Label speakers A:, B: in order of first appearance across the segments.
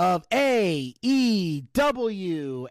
A: of AEW.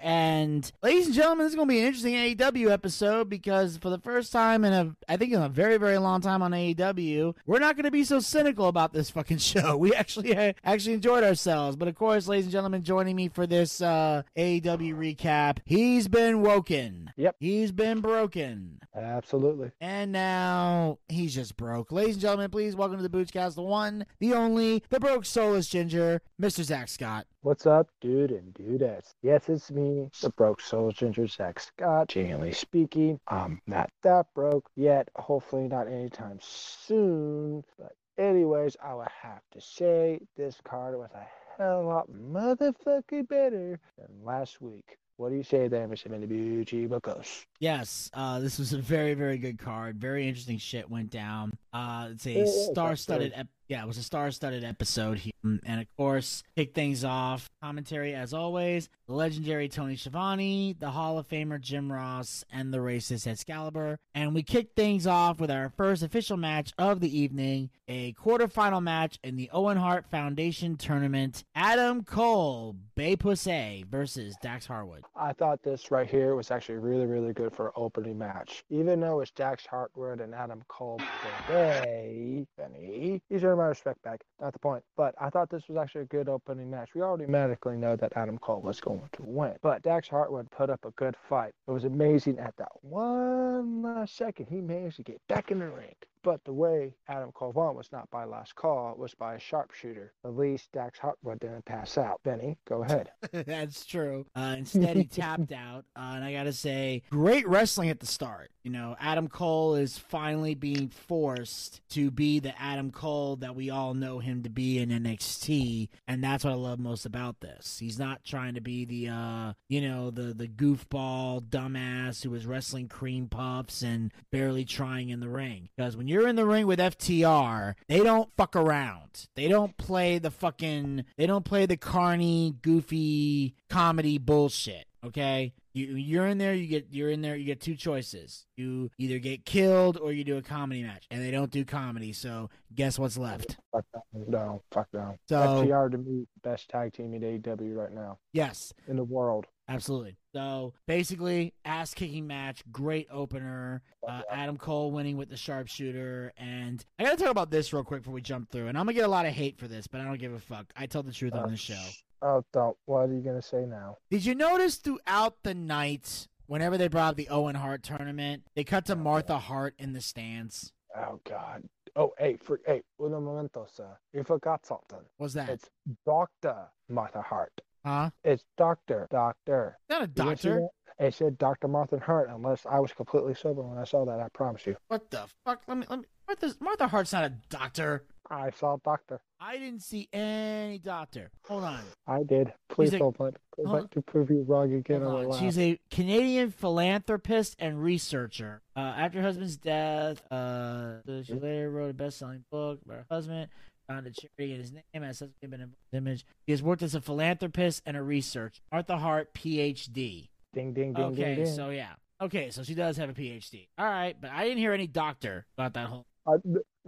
A: And ladies and gentlemen, this is going to be an interesting AEW episode because for the first time in a, I think in a very, very long time on AEW, we're not going to be so cynical about this fucking show. We actually uh, actually enjoyed ourselves. But of course, ladies and gentlemen, joining me for this uh, AEW recap, he's been woken.
B: Yep.
A: He's been broken.
B: Absolutely.
A: And now he's just broke. Ladies and gentlemen, please welcome to the Boochcast, the one, the only, the broke soulless ginger, Mr. Zack Scott.
B: What's up, dude and dudettes? Yes, it's me, the broke soul ginger Zack Scott. Genuinely speaking, I'm not that broke yet. Hopefully, not anytime soon. But, anyways, I would have to say this card was a hell of a lot motherfucking better than last week. What do you say there, Mr. Minibucci Bocos?
A: Yes, uh, this was a very, very good card. Very interesting shit went down. Uh, it's a
B: Yeah, yeah,
A: star-studded, ep- yeah, it was a star-studded episode here, Mm, and of course, kick things off. Commentary, as always, the legendary Tony Schiavone, the Hall of Famer Jim Ross, and the racist Excalibur. And we kick things off with our first official match of the evening, a quarterfinal match in the Owen Hart Foundation tournament. Adam Cole, Bay Pussy versus Dax Harwood.
B: I thought this right here was actually really, really good for opening match. Even though it's Dax Harwood and Adam Cole today, Benny, he's earned my respect back. Not the point. But I thought this was actually a good opening match. We already medically know that Adam Cole was going to win. But Dax Harwood put up a good fight. It was amazing at that one last second. He managed to get back in the ring. But the way Adam Cole won was not by last call, it was by a sharpshooter. At least Dax Harwood didn't pass out. Benny, go ahead.
A: That's true. Uh, instead, he tapped out. Uh, and I got to say, great wrestling at the start. You know, Adam Cole is finally being forced to be the Adam Cole that we all know him to be in NXT. And that's what I love most about this. He's not trying to be the, uh, you know, the, the goofball dumbass who was wrestling cream puffs and barely trying in the ring. Because when you're in the ring with FTR, they don't fuck around. They don't play the fucking, they don't play the carny, goofy comedy bullshit. Okay, you you're in there. You get you're in there. You get two choices. You either get killed or you do a comedy match, and they don't do comedy. So guess what's left?
B: Fuck that. No, fuck no.
A: So
B: FTR to me, best tag team in AEW right now
A: yes,
B: in the world.
A: Absolutely. So basically, ass kicking match, great opener. Uh, Adam Cole winning with the sharpshooter, and I gotta talk about this real quick before we jump through. And I'm gonna get a lot of hate for this, but I don't give a fuck. I tell the truth on the show.
B: Oh, don't. What are you gonna say now?
A: Did you notice throughout the night, whenever they brought up the Owen Hart tournament, they cut to Martha Hart in the stands?
B: Oh God. Oh, hey, for hey, un momento, sir. You forgot something.
A: Was that?
B: It's Doctor Martha Hart.
A: Huh?
B: It's Doctor, Doctor.
A: Not a
B: You didn't see
A: doctor.
B: It said Doctor Martha Hart. Unless I was completely sober when I saw that, I promise you.
A: What the fuck? Let me. Let me. Martha, Martha Hart's not a doctor.
B: I saw a Doctor.
A: I didn't see any doctor. Hold on.
B: I did. Please
A: a-
B: don't please let to prove you wrong again.
A: Hold
B: on.
A: She's a Canadian philanthropist and researcher. Uh, after her husband's death, uh, she later wrote a best-selling book about her husband. Founded charity in his name has subsequently been involved in image. He has worked as a philanthropist and a researcher. Martha Hart, PhD.
B: ding ding ding
A: okay,
B: ding ding.
A: so yeah. Okay, so she does have a PhD. All right, but I didn't hear any doctor about that whole.
B: Uh,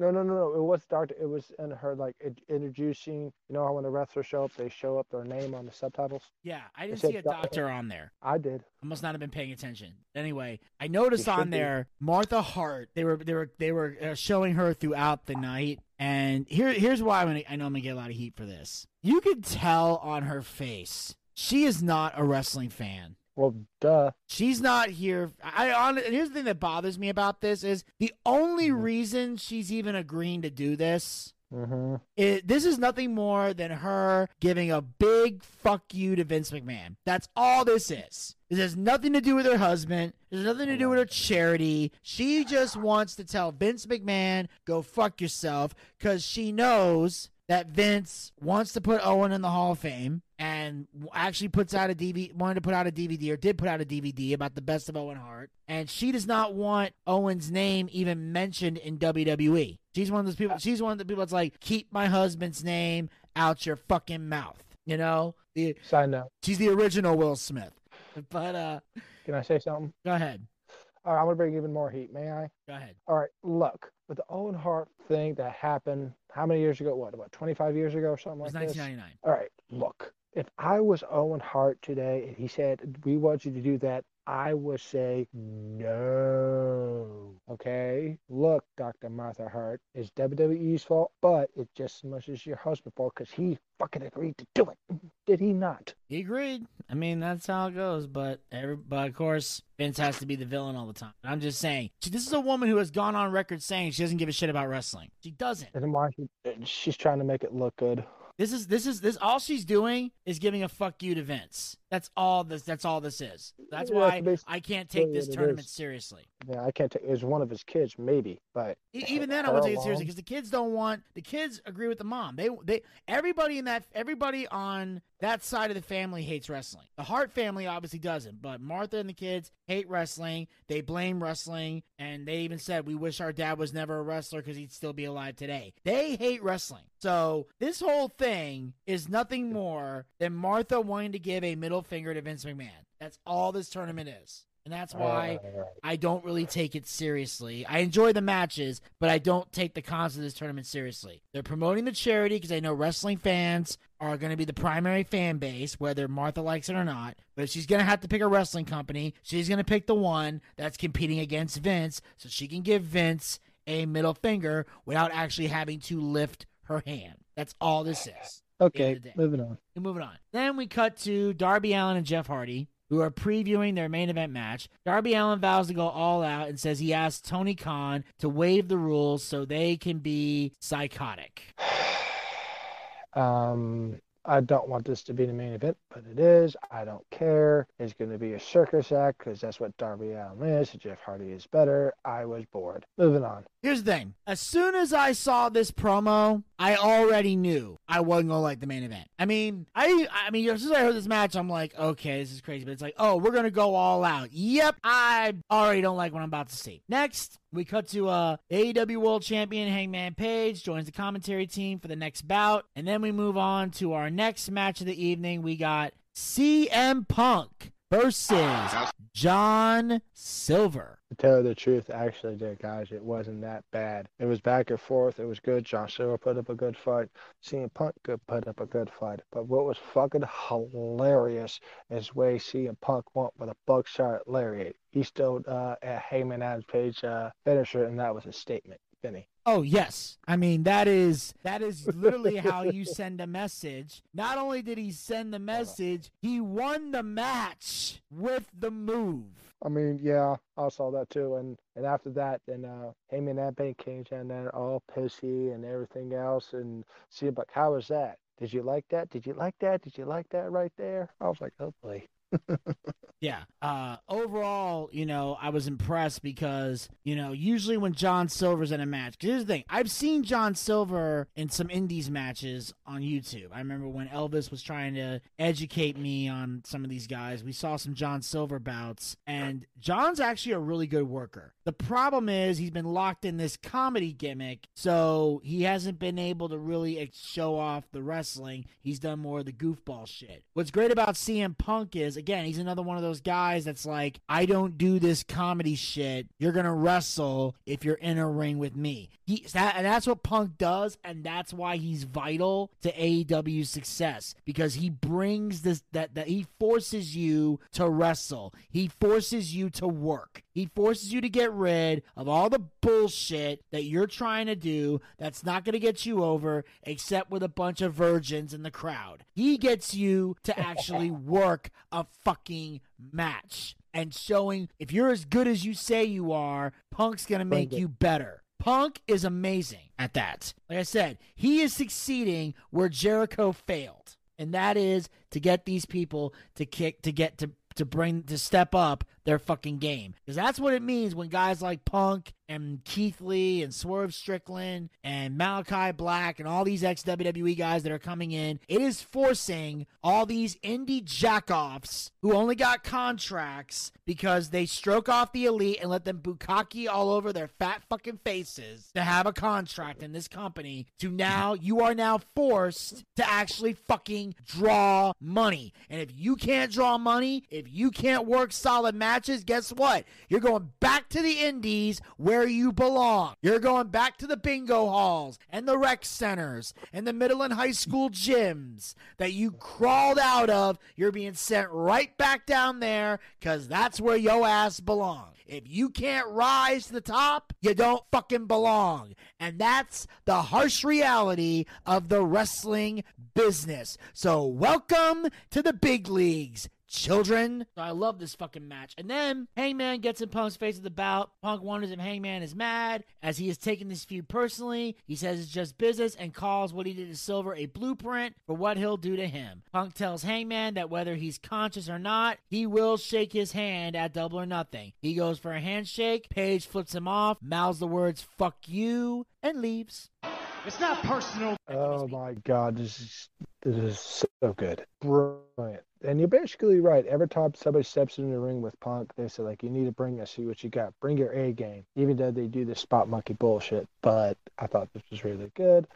B: no, no, no, no. It was Doctor. It was in her like introducing. You know how when the wrestlers show up, they show up their name on the subtitles.
A: Yeah, I didn't see a
B: doc-
A: doctor on there.
B: I did.
A: I must not have been paying attention. Anyway, I noticed on
B: be.
A: there Martha Hart. They were they were they were uh, showing her throughout the night, and here here's why I'm gonna, I know I'm gonna get a lot of heat for this. You could tell on her face she is not a wrestling fan.
B: Well, duh.
A: She's not here. I on here's the thing that bothers me about this is the only
B: Mhm.
A: reason she's even agreeing to do this.
B: Mm-hmm.
A: It, this is nothing more than her giving a big fuck you to Vince McMahon. That's all this is. This has nothing to do with her husband. There's nothing to do with her charity. She just wants to tell Vince McMahon, go fuck yourself, because she knows that Vince wants to put Owen in the Hall of Fame and actually puts out a DVD, wanted to put out a DVD or did put out a DVD about the best of Owen Hart. And she does not want Owen's name even mentioned in WWE. She's one of those people. She's one of the people that's like, keep my husband's name out your fucking mouth. You know, the,
B: Side note.
A: she's the original Will Smith. But uh,
B: Can I say something?
A: go ahead,
B: All right, I'm gonna bring even more heat. May I?
A: go ahead.
B: All right. Look, with the Owen Hart thing that happened, how many years ago? What, about 25 years ago or something
A: It was
B: like this?
A: 1999.
B: All right, look. If I was Owen Hart today and he said, We want you to do that, I would say no. Okay? Look, Dr. Martha Hart, it's WWE's fault, but it's just as much as your husband's fault because he fucking agreed to do it. Did he not?
A: He agreed. I mean, that's how it goes. But every, but of course, Vince has to be the villain all the time. I'm just saying, this is a woman who has gone on record saying she doesn't give a shit about wrestling. She doesn't.
B: And why she, she's trying to make it look good.
A: This is this is this all she's doing is giving a fuck you to Vince. That's all this. That's all this is. That's why I can't take this tournament
B: is.
A: seriously.
B: Yeah, I can't take it's one of his kids, maybe, but
A: Even then, I won't take it seriously because the kids don't want. The kids agree with the mom. They they everybody in that everybody on that side of the family hates wrestling. The Hart family obviously doesn't, but Martha and the kids hate wrestling. They blame wrestling, and they even said we wish our dad was never a wrestler because he'd still be alive today. They hate wrestling. So this whole thing is nothing more than Martha wanting to give a middle finger to Vince McMahon. That's all this tournament is. And that's why
B: Uh,
A: I don't really take it seriously. I enjoy the matches, but I don't take the cons of this tournament seriously. They're promoting the charity because I know wrestling fans are going to be the primary fan base, whether Martha likes it or not. But if she's going to have to pick a wrestling company, she's going to pick the one that's competing against Vince so she can give Vince a middle finger without actually having to lift her hand. That's all this is.
B: Okay, moving on.
A: Moving on. Then we cut to Darby Allin and Jeff Hardy. who are previewing their main event match. Darby Allin vows to go all out and says he asked Tony Khan to waive the rules so they can be psychotic.
B: Um, I don't want this to be the main event, but it is. I don't care. It's going to be a circus act because that's what Darby Allin is. Jeff Hardy is better. I was bored. Moving on.
A: Here's the thing. As soon as I saw this promo, I already knew I wasn't gonna like the main event. I mean, I I mean, as soon as I heard this match, I'm like, okay, this is crazy. But it's like, oh, we're gonna go all out. Yep, I already don't like what I'm about to see. Next, we cut to uh AEW World Champion Hangman Page joins the commentary team for the next bout, and then we move on to our next match of the evening. We got CM Punk versus John Silver.
B: To tell you the truth, actually, there, guys, it wasn't that bad. It was back and forth. It was good. John Silver put up a good fight. CM Punk could put up a good fight. But what was fucking hilarious is way CM Punk went with a buckshot lariat. He stood uh, at Heyman Adams Page uh, finisher, and that was a statement. Vinny.
A: Oh yes. I mean that is that is literally how you send a message. Not only did he send the message, he won the match with the move.
B: I mean, yeah, I saw that too. And and after that, then uh, Heyman and Bank came down there all pissy and everything else. And see, but how was that? Did you like that? Did you like that? Did you like that right there? I was like, oh boy.
A: Yeah. Uh, overall, you know, I was impressed because, you know, usually when John Silver's in a match, here's the thing, I've seen John Silver in some Indies matches on YouTube. I remember when Elvis was trying to educate me on some of these guys. We saw some John Silver bouts, and John's actually a really good worker. The problem is he's been locked in this comedy gimmick, so he hasn't been able to really show off the wrestling. He's done more of the goofball shit. What's great about CM Punk is, again, he's another one of those guys that's like, I don't do this comedy shit. You're gonna wrestle if you're in a ring with me. He that, and that's what Punk does, and that's why he's vital to AEW's success because he brings this that that he forces you to wrestle. He forces you to work. He forces you to get rid of all the bullshit that you're trying to do that's not going to get you over except with a bunch of virgins in the crowd. He gets you to actually work a fucking match and showing if you're as good as you say you are, Punk's going to make you better. Punk is amazing at that. Like I said, he is succeeding where Jericho failed. And that is to get these people to kick to get to to bring to step up their fucking game. Because that's what it means when guys like Punk and Keith Lee and Swerve Strickland and Malachi Black and all these ex WWE guys that are coming in, it is forcing all these indie jackoffs who only got contracts because they stroke off the elite and let them bukkake all over their fat fucking faces to have a contract in this company to now you are now forced to actually fucking draw money. And if you can't draw money, if you can't work solid matches, guess what? You're going back to the indies where you belong. You're going back to the bingo halls and the rec centers and the middle and high school gyms that you crawled out of. You're being sent right back down there because that's where your ass belongs. If you can't rise to the top, you don't fucking belong. And that's the harsh reality of the wrestling business. So, welcome to the big leagues children. So I love this fucking match. And then Hangman gets in Punk's face at the bout. Punk wonders if Hangman is mad as he has taken this feud personally. He says it's just business and calls what he did to Silver a blueprint for what he'll do to him. Punk tells Hangman that whether he's conscious or not, he will shake his hand at Double or Nothing. He goes for a handshake. Page flips him off, mouths the words "fuck you," and leaves.
C: It's not personal.
B: Oh my god, this is this is so good. Brilliant. And you're basically right. Every time somebody steps in the ring with Punk, they say like, "You need to bring us, see what you got. Bring your A game." Even though they do this spot monkey bullshit, but I thought this was really good.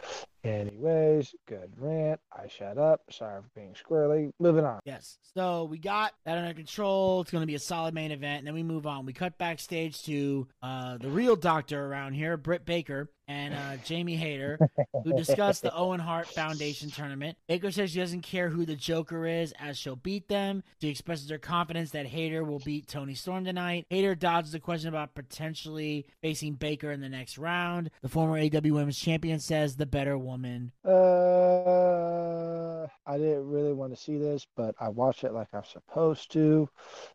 B: Anyways, good rant. I shut up. Sorry for being squirrely. Moving on.
A: Yes. So we got that under control. It's going to be a solid main event. And then we move on. We cut backstage to uh, the real doctor around here, Britt Baker and uh, Jamie Hayter, who discussed the Owen Hart Foundation tournament. Baker says she doesn't care who the Joker is, as she'll beat them. She expresses her confidence that Hayter will beat Toni Storm tonight. Hayter dodges the question about potentially facing Baker in the next round. The former AW Women's Champion says the better woman.
B: Uh, uh, I didn't really want to see this, but I watched it like I'm supposed to.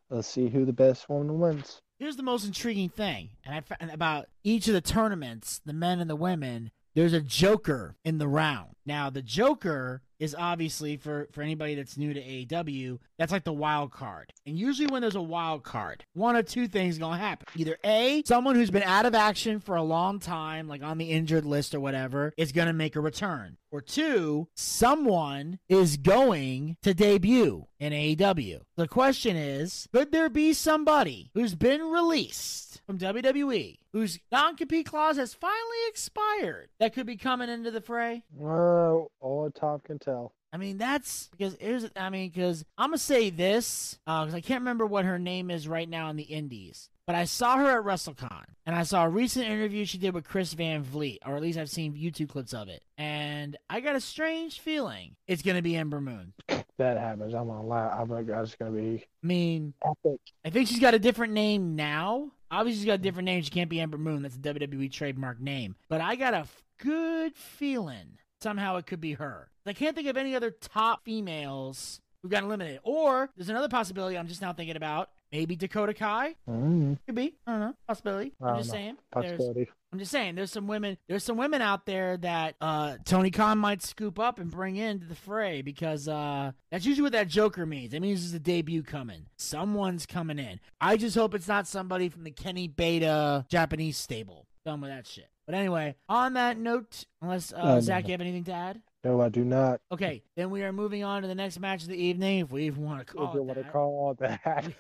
B: Let's see who the best woman wins.
A: Here's the most intriguing thing, and I found about each of the tournaments, the men and the women. There's a Joker in the round. Now, the Joker is obviously for for anybody that's new to AEW, that's like the wild card. And usually when there's a wild card, one of two things going to happen. Either A, someone who's been out of action for a long time, like on the injured list or whatever, is going to make a return. Or two, someone is going to debut in AEW. The question is, could there be somebody who's been released from WWE whose non-compete clause has finally expired that could be coming into the fray?
B: Well, only Tom can tell.
A: I mean, that's because here's. I mean, because I'm gonna say this uh, because I can't remember what her name is right now in the Indies. But I saw her at WrestleCon, and I saw a recent interview she did with Chris Van Vliet, or at least I've seen YouTube clips of it. And I got a strange feeling it's gonna be Ember Moon.
B: That happens. I'm gonna lie. I'm gonna, it's gonna be
A: I mean,
B: epic.
A: I think she's got a different name now. Obviously, she's got a different name. She can't be Ember Moon. That's a WWE trademark name. But I got a f- good feeling somehow it could be her. I can't think of any other top females who got eliminated. Or there's another possibility I'm just now thinking about. Maybe Dakota Kai.
B: Mm,
A: Could be. I don't know. Possibility. I'm just
B: know.
A: saying. There's,
B: possibility.
A: I'm just saying. There's some women. There's some women out there that uh, Tony Khan might scoop up and bring into the fray because uh, that's usually what that Joker means. It means there's a debut coming. Someone's coming in. I just hope it's not somebody from the Kenny Beta Japanese stable. Done with that shit. But anyway, on that note, unless uh,
B: No, no,
A: Zack,
B: no.
A: you have anything to add?
B: No, I do not.
A: Okay, then we are moving on to the next match of the evening, if we even want to call
B: you
A: it
B: want to
A: that.
B: call that.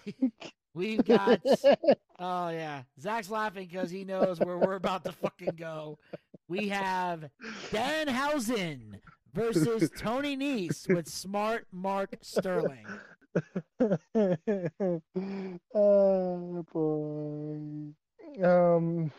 A: We've got Oh yeah, Zack's laughing because he knows where we're about to fucking go. We have Danhausen versus Tony Nese with Smart Mark Sterling.
B: oh boy. Um.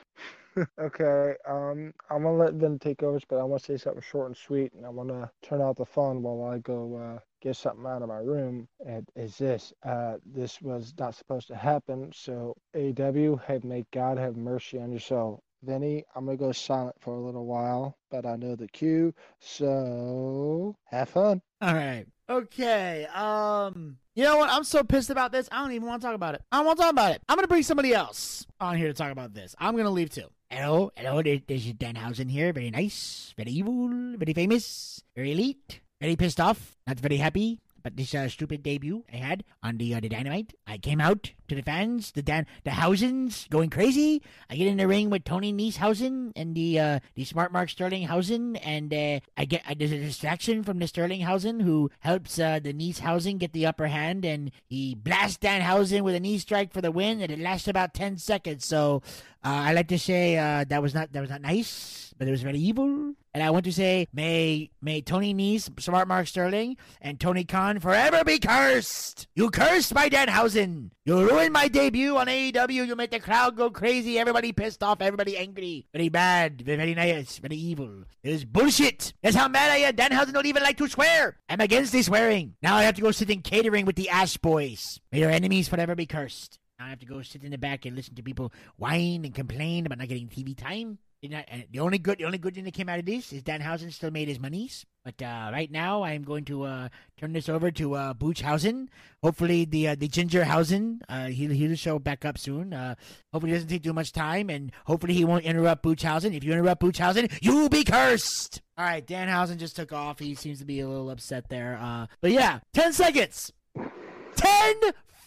B: Okay. Um. I'm gonna let them take over, but I want to say something short and sweet, and I want to turn out the phone while I go uh, get something out of my room. And is this? Uh, this was not supposed to happen. So AW, have may God have mercy on your soul. Vinny, I'm gonna go silent for a little while, but I know the cue, so have fun.
A: All right. Okay. Um. You know what? I'm so pissed about this. I don't even want to talk about it. I don't want to talk about it. I'm gonna bring somebody else on here to talk about this. I'm gonna leave too. Hello, hello. there- There's Danhausen here. Very nice, very evil, very famous, very elite, very pissed off, not very happy. But this uh, stupid debut I had on the uh, the dynamite, I came out to the fans, the Dan, the Hausens going crazy. I get in the ring with Tony Nieshausen and the uh, the smart Mark Sterlinghausen, and uh, I get uh, there's a distraction from the Sterlinghausen who helps uh, the Nieshausen get the upper hand, and he blasts Danhausen with a knee strike for the win, and it lasts about ten seconds. So uh, I like to say that was not that was not nice, but it was very evil. And I want to say, may may Tony Nese, Smart Mark Sterling, and Tony Khan forever be cursed. You cursed my Danhausen. You ruined my debut on AEW. You made the crowd go crazy. Everybody pissed off. Everybody angry. Very bad. Very nice. Very evil. It is bullshit. That's how mad I am. Danhausen don't even like to swear. I'm against this swearing. Now I have to go sit in catering with the Ash Boys. May your enemies forever be cursed. Now I have to go sit in the back and listen to people whine and complain about not getting TV time. I- and the only good, the only good thing that came out of this is Danhausen still made his monies. But uh, right now, I am going to uh, turn this over to uh, Boochhausen. Hopefully, the uh, the Gingerhausen, uh, he'll he'll show back up soon. Uh, hopefully, it doesn't take too much time, and hopefully, he won't interrupt Boochhausen. If you interrupt Boochhausen, you'll be cursed. All right, Danhausen just took off. He seems to be a little upset there. Uh, but yeah, ten seconds. Ten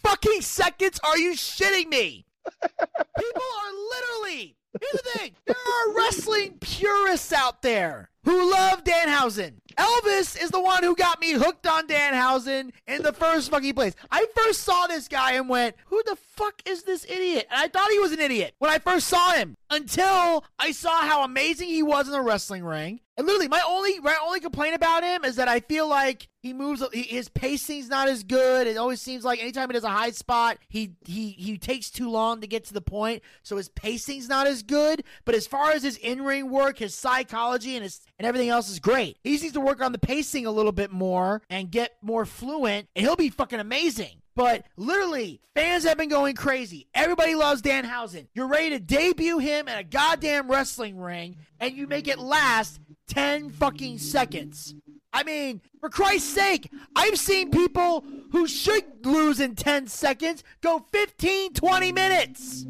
A: fucking seconds? Are you shitting me? People are literally. Here's the thing: there are wrestling purists out there who love Danhausen. Elvis is the one who got me hooked on Danhausen in the first fucking place. I first saw this guy and went, "Who the fuck is this idiot?" And I thought he was an idiot when I first saw him until I saw how amazing he was in the wrestling ring. And literally, my only my only complaint about him is that I feel like he moves. His pacing's not as good. It always seems like anytime he does a high spot, he he he takes too long to get to the point. So his pacing's not as good. But as far as his in ring work, his psychology, and his and everything else is great. He needs to work on the pacing a little bit more and get more fluent, and he'll be fucking amazing. But literally, fans have been going crazy. Everybody loves Danhausen. You're ready to debut him in a goddamn wrestling ring, and you make it last 10 fucking seconds. I mean, For Christ's sake, I've seen people who should lose in 10 seconds go 15, 20 minutes.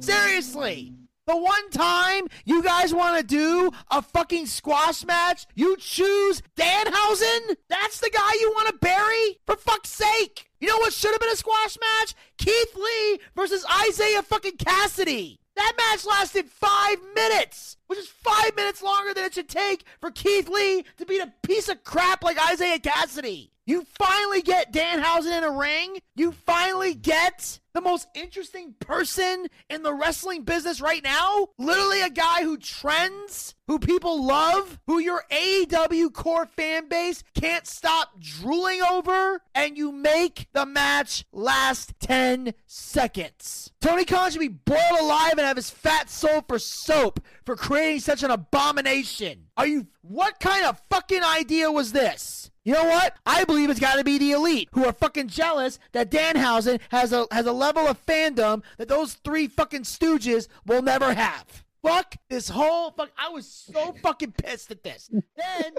A: Seriously. The one time you guys want to do a fucking squash match, you choose Danhausen? That's the guy you want to bury? For fuck's sake. You know what should have been a squash match? Keith Lee versus Isiah fucking Kassidy. That match lasted five minutes, which is five minutes longer than it should take for Keith Lee to beat a piece of crap like Isiah Kassidy. You finally get Danhausen in a ring. You finally get the most interesting person in the wrestling business right now. Literally a guy who trends, who people love, who your AEW core fan base can't stop drooling over, and you make the match last 10 seconds. Tony Khan should be boiled alive and have his fat soul for soap for creating such an abomination. Are you, what kind of fucking idea was this? You know what? I believe it's got to be the elite who are fucking jealous that Danhausen has a has a level of fandom that those three fucking stooges will never have. Fuck this whole fuck. I was so fucking pissed at this. Then,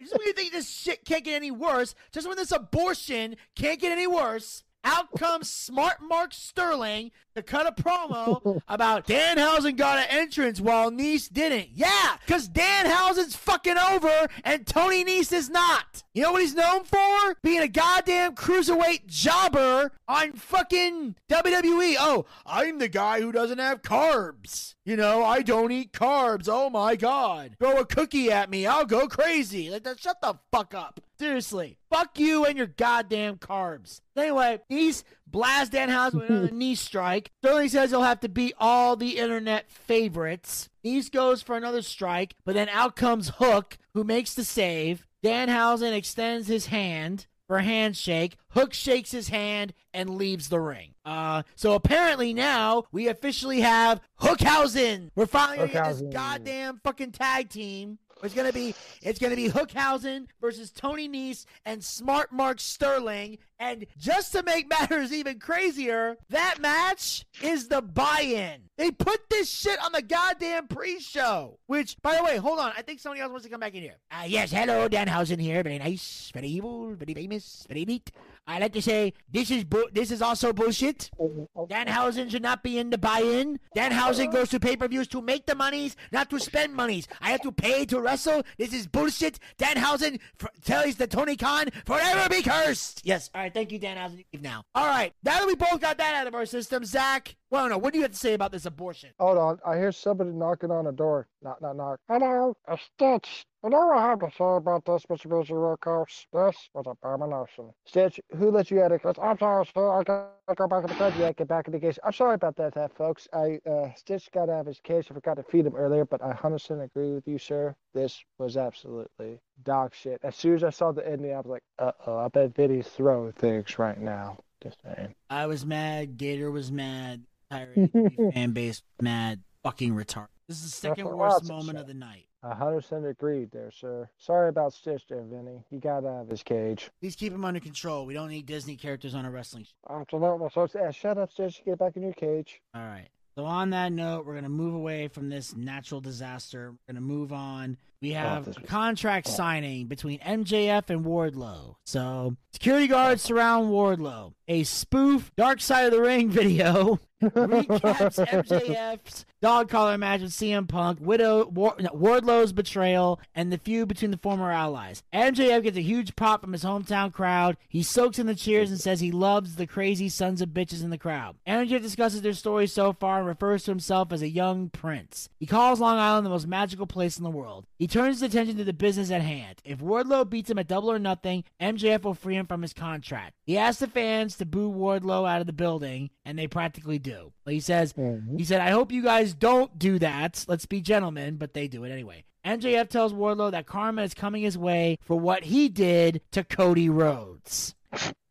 A: just when you think this shit can't get any worse, just when this abortion can't get any worse, out comes Smart Mark Sterling to cut a promo about Danhausen got an entrance while Nese didn't. Yeah, because Danhausen's fucking over and Tony Nese is not. You know what he's known for? Being a goddamn cruiserweight jobber on fucking WWE. Oh, I'm the guy who doesn't have carbs. You know, I don't eat carbs. Oh my god. Throw a cookie at me. I'll go crazy. Like, shut the fuck up. Seriously. Fuck you and your goddamn carbs. Anyway, he's blast Danhausen with another knee strike. Sterling says he'll have to beat all the internet favorites. Nese goes for another strike, but then out comes Hook, who makes the save. Danhausen extends his hand for a handshake. Hook shakes his hand and leaves the ring. Uh, so apparently now we officially have Hookhausen. We're finally gonna get this goddamn fucking tag team. It's gonna be it's gonna be Hookhausen versus Tony Nese and Smart Mark Sterling. And just to make matters even crazier, that match is the buy-in. They put this shit on the goddamn pre-show. Which, by the way, hold on. I think somebody else wants to come back in here. Uh, yes, hello, Danhausen here. Very nice, very evil, very famous, very neat. I like to say this is bu- this is also bullshit. Danhausen should not be in the buy-in. Danhausen goes to pay-per-views to make the monies, not to spend monies. I have to pay to wrestle. This is bullshit. Danhausen f- tells the Tony Khan forever be cursed. Yes. All right. Thank you, Danhausen. Leave now. All right. Now that we both got that out of our system, Zack. Well, no. What do you have to say about this abortion?
B: Hold on, I hear somebody knocking on a door. Knock, knock, knock. Hello, a Stitch. You know I have to say about this, Mr. Busy Workhouse? This was abomination. Stitch, who let you out of case? I'm sorry, sir. I gotta go back in the country. I get back in the case. I'm sorry about that, that folks. I uh, Stitch got out of his case. I forgot to feed him earlier, but I 100% agree with you, sir. This was absolutely dog shit. As soon as I saw the ending, I was like, uh oh, I bet Vinny's throwing things right now. Just saying.
A: I was mad. Gator was mad. Entire fan base mad. Fucking retarded. This is the second
B: what
A: worst moment of the night.
B: A hundred percent agreed there, sir. Sorry about Stitch there, Vinny. He got out of his cage.
A: Please keep him under control. We don't need Disney characters on a wrestling show.
B: Absolutely. So, yeah, shut up, Stitch. Get back in your cage.
A: All right. So on that note, we're gonna move away from this natural disaster. We're gonna move on. We have
B: was-
A: contract oh. signing between MJF and Wardlow. So security guards surround Wardlow. A spoof Dark Side of the Ring video recaps MJF's dog collar match with CM Punk, Widow War, no, Wardlow's betrayal, and the feud between the former allies. MJF gets a huge pop from his hometown crowd. He soaks in the cheers and says he loves the crazy sons of bitches in the crowd. MJF discusses their story so far and refers to himself as a young prince. He calls Long Island the most magical place in the world. He turns his attention to the business at hand. If Wardlow beats him at double or nothing, MJF will free him from his contract. He asks the fans to boo Wardlow out of the building, and they practically do. He says,
B: Mhm.
A: he said, I hope you guys don't do that. Let's be gentlemen, but they do it anyway. MJF tells Wardlow that karma is coming his way for what he did to Cody Rhodes.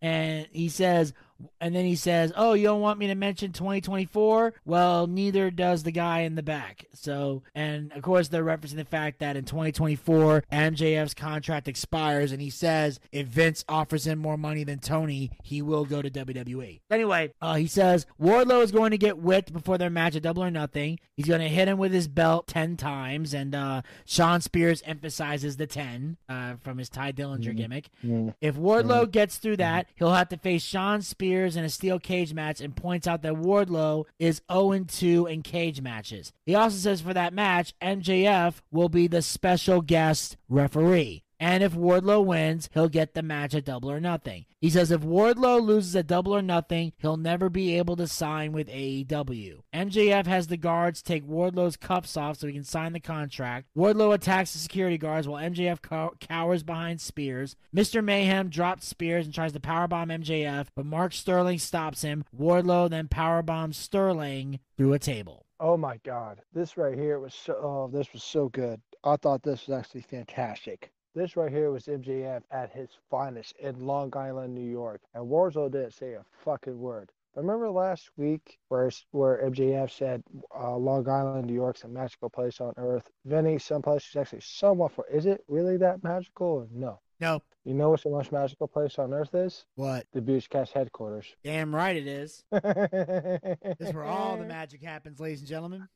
A: And he says, and then he says, "Oh, you don't want me to mention 2024? Well, neither does the guy in the back." So, and of course, they're referencing the fact that in 2024, MJF's contract expires, and he says if Vince offers him more money than Tony, he will go to WWE. Anyway, uh, he says Wardlow is going to get whipped before their match at Double or Nothing. He's going to hit him with his belt 10 times, and uh, Shawn Spears emphasizes the 10 uh, from his Tye Dillinger gimmick.
B: Mm.
A: If Wardlow gets through that, he'll have to face Shawn Spears in a steel cage match and points out that Wardlow is 0 2 in cage matches. He also says for that match, MJF will be the special guest referee. And if Wardlow wins, he'll get the match at Double or Nothing. He says if Wardlow loses at Double or Nothing, he'll never be able to sign with AEW. MJF has the guards take Wardlow's cuffs off so he can sign the contract. Wardlow attacks the security guards while MJF cow- cowers behind Spears. Mr. Mayhem drops Spears and tries to powerbomb MJF, but Mark Sterling stops him. Wardlow then powerbombs Sterling through a table.
B: Oh my God, this right here was so. Oh, this was so good. I thought this was actually fantastic. This right here was MJF at his finest in Long Island, New York, and Wardlow didn't say a fucking word. Remember last week where where MJF said uh, Long Island, New York's a magical place on earth? Vinny, some place is actually somewhat for. Is it really that magical? No?
A: no.
B: You know what's the most magical place on earth is?
A: What?
B: The Boochcast headquarters.
A: Damn right it is. This is where all the magic happens, ladies and gentlemen.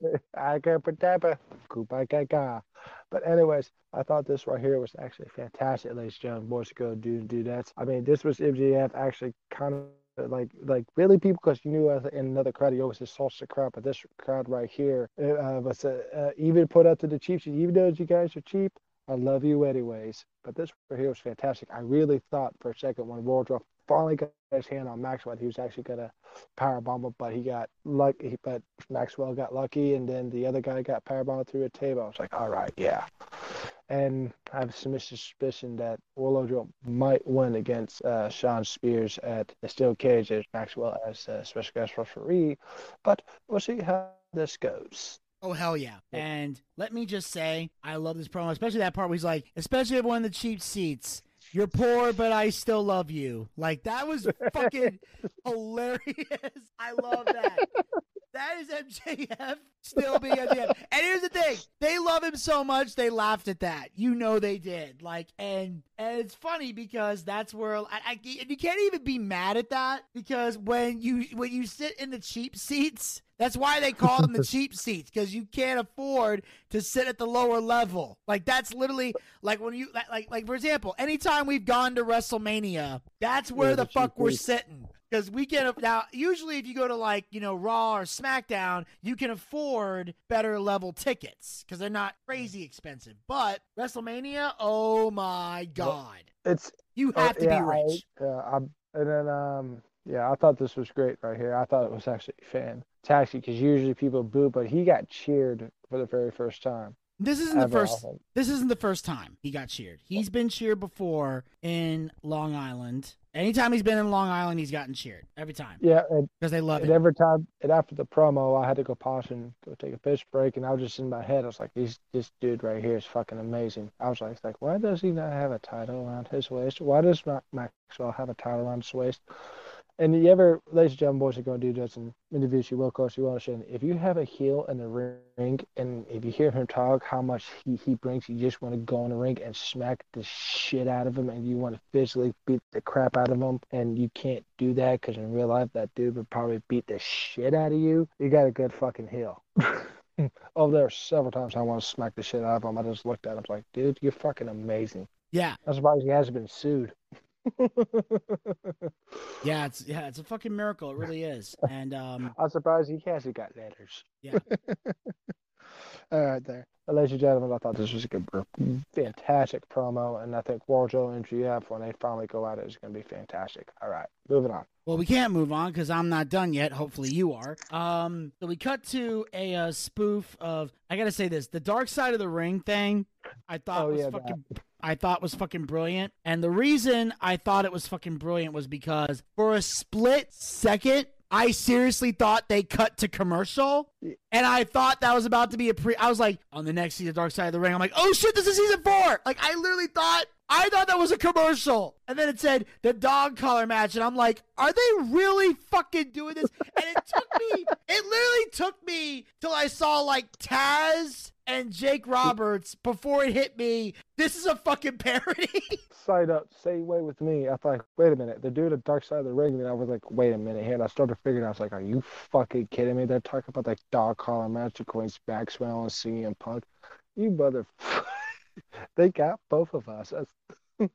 B: But anyways, I thought this right here was actually fantastic, ladies and gentlemen, boys go do do that. I mean, this was MJF actually kind of like like really people because you knew uh, in another crowd he always says salsa crowd, but this crowd right here uh, was uh, uh, even put up to the chiefs. Even though you guys are cheap, I love you anyways. But this right here was fantastic. I really thought for a second when Wardrobe finally got his hand on Maxwell, he was actually gonna power bomb him, but he got lucky. But Maxwell got lucky, and then the other guy got power bombed through a table. I was like, all right, yeah. And I have some suspicion that Wardlow might win against uh, Shawn Spears at the steel cage as Maxwell as a special guest referee. But we'll see how this goes.
A: Oh hell yeah! And let me just say, I love this promo, especially that part where he's like, especially everyone in the cheap seats. You're poor, but I still love you. Like that was fucking hilarious. I love that. That is MJF still being MJF. And here's the thing: they love him so much they laughed at that. You know they did. Like, and and it's funny because that's where I, I you can't even be mad at that because when you when you sit in the cheap seats. That's why they call them the cheap seats because you can't afford to sit at the lower level. Like that's literally like when you like like, like for example, anytime we've gone to WrestleMania, that's where
B: Yeah,
A: the
B: the
A: fuck we're
B: seats.
A: sitting. Because we can now usually if you go to like you know Raw or SmackDown, you can afford better level tickets because they're not crazy expensive. But WrestleMania, oh my god,
B: It's
A: you
B: Uh,
A: have to
B: yeah,
A: be rich.
B: I, yeah, I'm, and then um, yeah, I thought this was great right here. I thought it was actually fantastic because usually people boo, but he got cheered for the very first time.
A: This isn't the
B: ever, I
A: first.
B: think.
A: This isn't the first time he got cheered. He's been cheered before in Long Island. Anytime he's been in Long Island, he's gotten cheered every time
B: Yeah,
A: because they love
B: and
A: it.
B: every time, and after the promo, I had to go pause and go take a piss break, and I was just in my head. I was like, "This this dude right here is fucking amazing." I was like, "Like, why does he not have a title around his waist? Why does Ma- Maxwell have a title around his waist?" And you ever, ladies and gentlemen, boys, are going to do this, and interviews you will, course, you will understand. If you have a heel in the ring, and if you hear him talk, how much he, he brings, you just want to go in the ring and smack the shit out of him, and you want to physically beat the crap out of him, and you can't do that because in real life, that dude would probably beat the shit out of you. You got a good fucking heel. oh, there are several times I want to smack the shit out of him. I just looked at him, I was like, dude, you're fucking amazing.
A: yeah,
B: I'm surprised he hasn't been sued.
A: yeah, it's yeah, it's a fucking miracle. It really is. And um,
B: I'm surprised he hasn't got letters.
A: Yeah.
B: All right, there. Well, ladies and gentlemen, I thought this was a good, fantastic promo, and I think Wardlow and MJF, when they finally go at it, is going to be fantastic. All right, moving on.
A: Well, we can't move on because I'm not done yet. Hopefully, you are. Um, so we cut to a uh, spoof of. I gotta say this: the Dark Side of the Ring thing. I thought
B: Oh,
A: was
B: yeah,
A: fucking. I thought was fucking brilliant, and the reason I thought it was fucking brilliant was because for a split second. I seriously thought they cut to commercial, and I thought that was about to be a pre. I was like, on the next season, Dark Side of the Ring. I'm like, oh shit, this is season four. Like, I literally thought I thought that was a commercial. And then it said the dog collar match. And I'm like, are they really fucking doing this? And it took me, it literally took me till I saw like Taz and Jake Roberts before it hit me. This is a fucking parody.
B: Side up, same way with me. I thought, wait a minute, they're doing a dark side of the ring. And I was like, wait a minute here. And I started figuring, I was like, are you fucking kidding me? They're talking about that dog collar match between Maxwell and CM Punk. You mother. they got both of us.